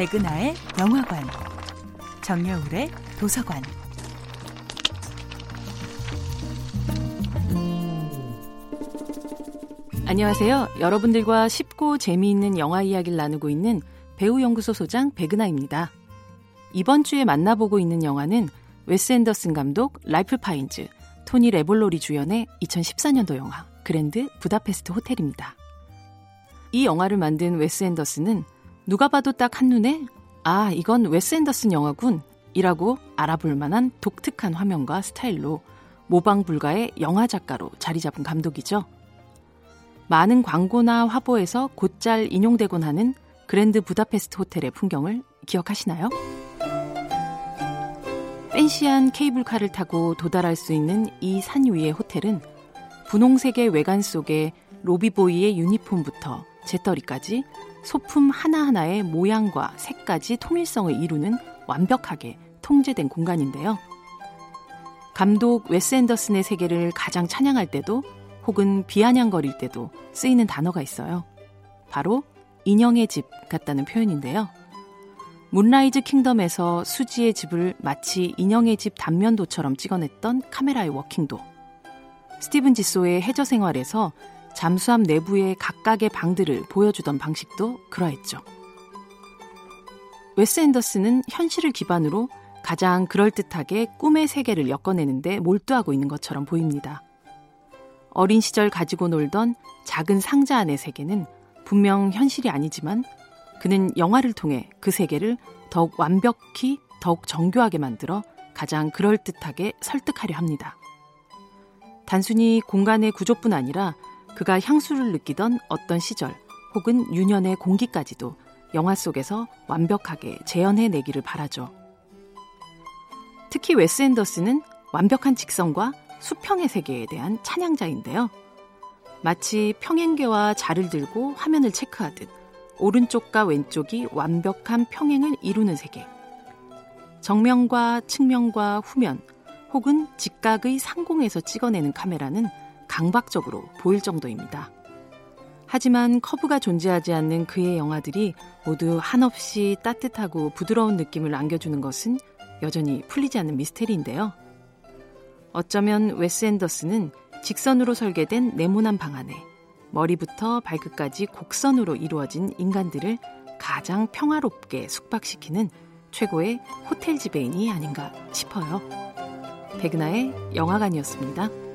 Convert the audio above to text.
백은하의 영화관, 정여울의 도서관. 안녕하세요. 여러분들과 쉽고 재미있는 영화 이야기를 나누고 있는 배우연구소 소장 백은하입니다. 이번 주에 만나보고 있는 영화는 웨스 앤더슨 감독, 레이프 파인즈, 토니 레볼로리 주연의 2014년도 영화 그랜드 부다페스트 호텔입니다. 이 영화를 만든 웨스 앤더슨은 누가 봐도 딱 한눈에 아, 이건 웨스 앤더슨 영화군 이라고 알아볼 만한 독특한 화면과 스타일로 모방 불가의 영화 작가로 자리 잡은 감독이죠. 많은 광고나 화보에서 곧잘 인용되곤 하는 그랜드 부다페스트 호텔의 풍경을 기억하시나요? 팬시한 케이블카를 타고 도달할 수 있는 이 산 위의 호텔은 분홍색의 외관 속에 lobby boy의 유니폼부터 재떨이까지 소품 하나하나의 모양과 색까지 통일성을 이루는 완벽하게 통제된 공간인데요. 감독 웨스 앤더슨의 세계를 가장 찬양할 때도 혹은 비아냥거릴 때도 쓰이는 단어가 있어요. 바로 인형의 집 같다는 표현인데요. 문라이즈 킹덤에서 수지의 집을 마치 인형의 집 단면도처럼 찍어냈던 카메라의 워킹도, 스티븐 지소의 해저 생활에서 잠수함 내부의 각각의 방들을 보여주던 방식도 그러했죠. 웨스 앤더슨은 현실을 기반으로 가장 그럴듯하게 꿈의 세계를 엮어내는데 몰두하고 있는 것처럼 보입니다. 어린 시절 가지고 놀던 작은 상자 안의 세계는 분명 현실이 아니지만 그는 영화를 통해 그 세계를 더욱 완벽히, 더욱 정교하게 만들어 가장 그럴듯하게 설득하려 합니다. 단순히 공간의 구조뿐 아니라 그가 향수를 느끼던 어떤 시절 혹은 유년의 공기까지도 영화 속에서 완벽하게 재현해내기를 바라죠. 특히 웨스 앤더슨은 완벽한 직선과 수평의 세계에 대한 찬양자인데요. 마치 평행계와 자를 들고 화면을 체크하듯 오른쪽과 왼쪽이 완벽한 평행을 이루는 세계. 정면과 측면과 후면 혹은 직각의 상공에서 찍어내는 카메라는 강박적으로 보일 정도입니다. 하지만 커브가 존재하지 않는 그의 영화들이 모두 한없이 따뜻하고 부드러운 느낌을 안겨주는 것은 여전히 풀리지 않는 미스테리인데요. 어쩌면 웨스 앤더슨은 직선으로 설계된 네모난 방 안에 머리부터 발끝까지 곡선으로 이루어진 인간들을 가장 평화롭게 숙박시키는 최고의 호텔 지배인이 아닌가 싶어요. 백은하의 영화관이었습니다.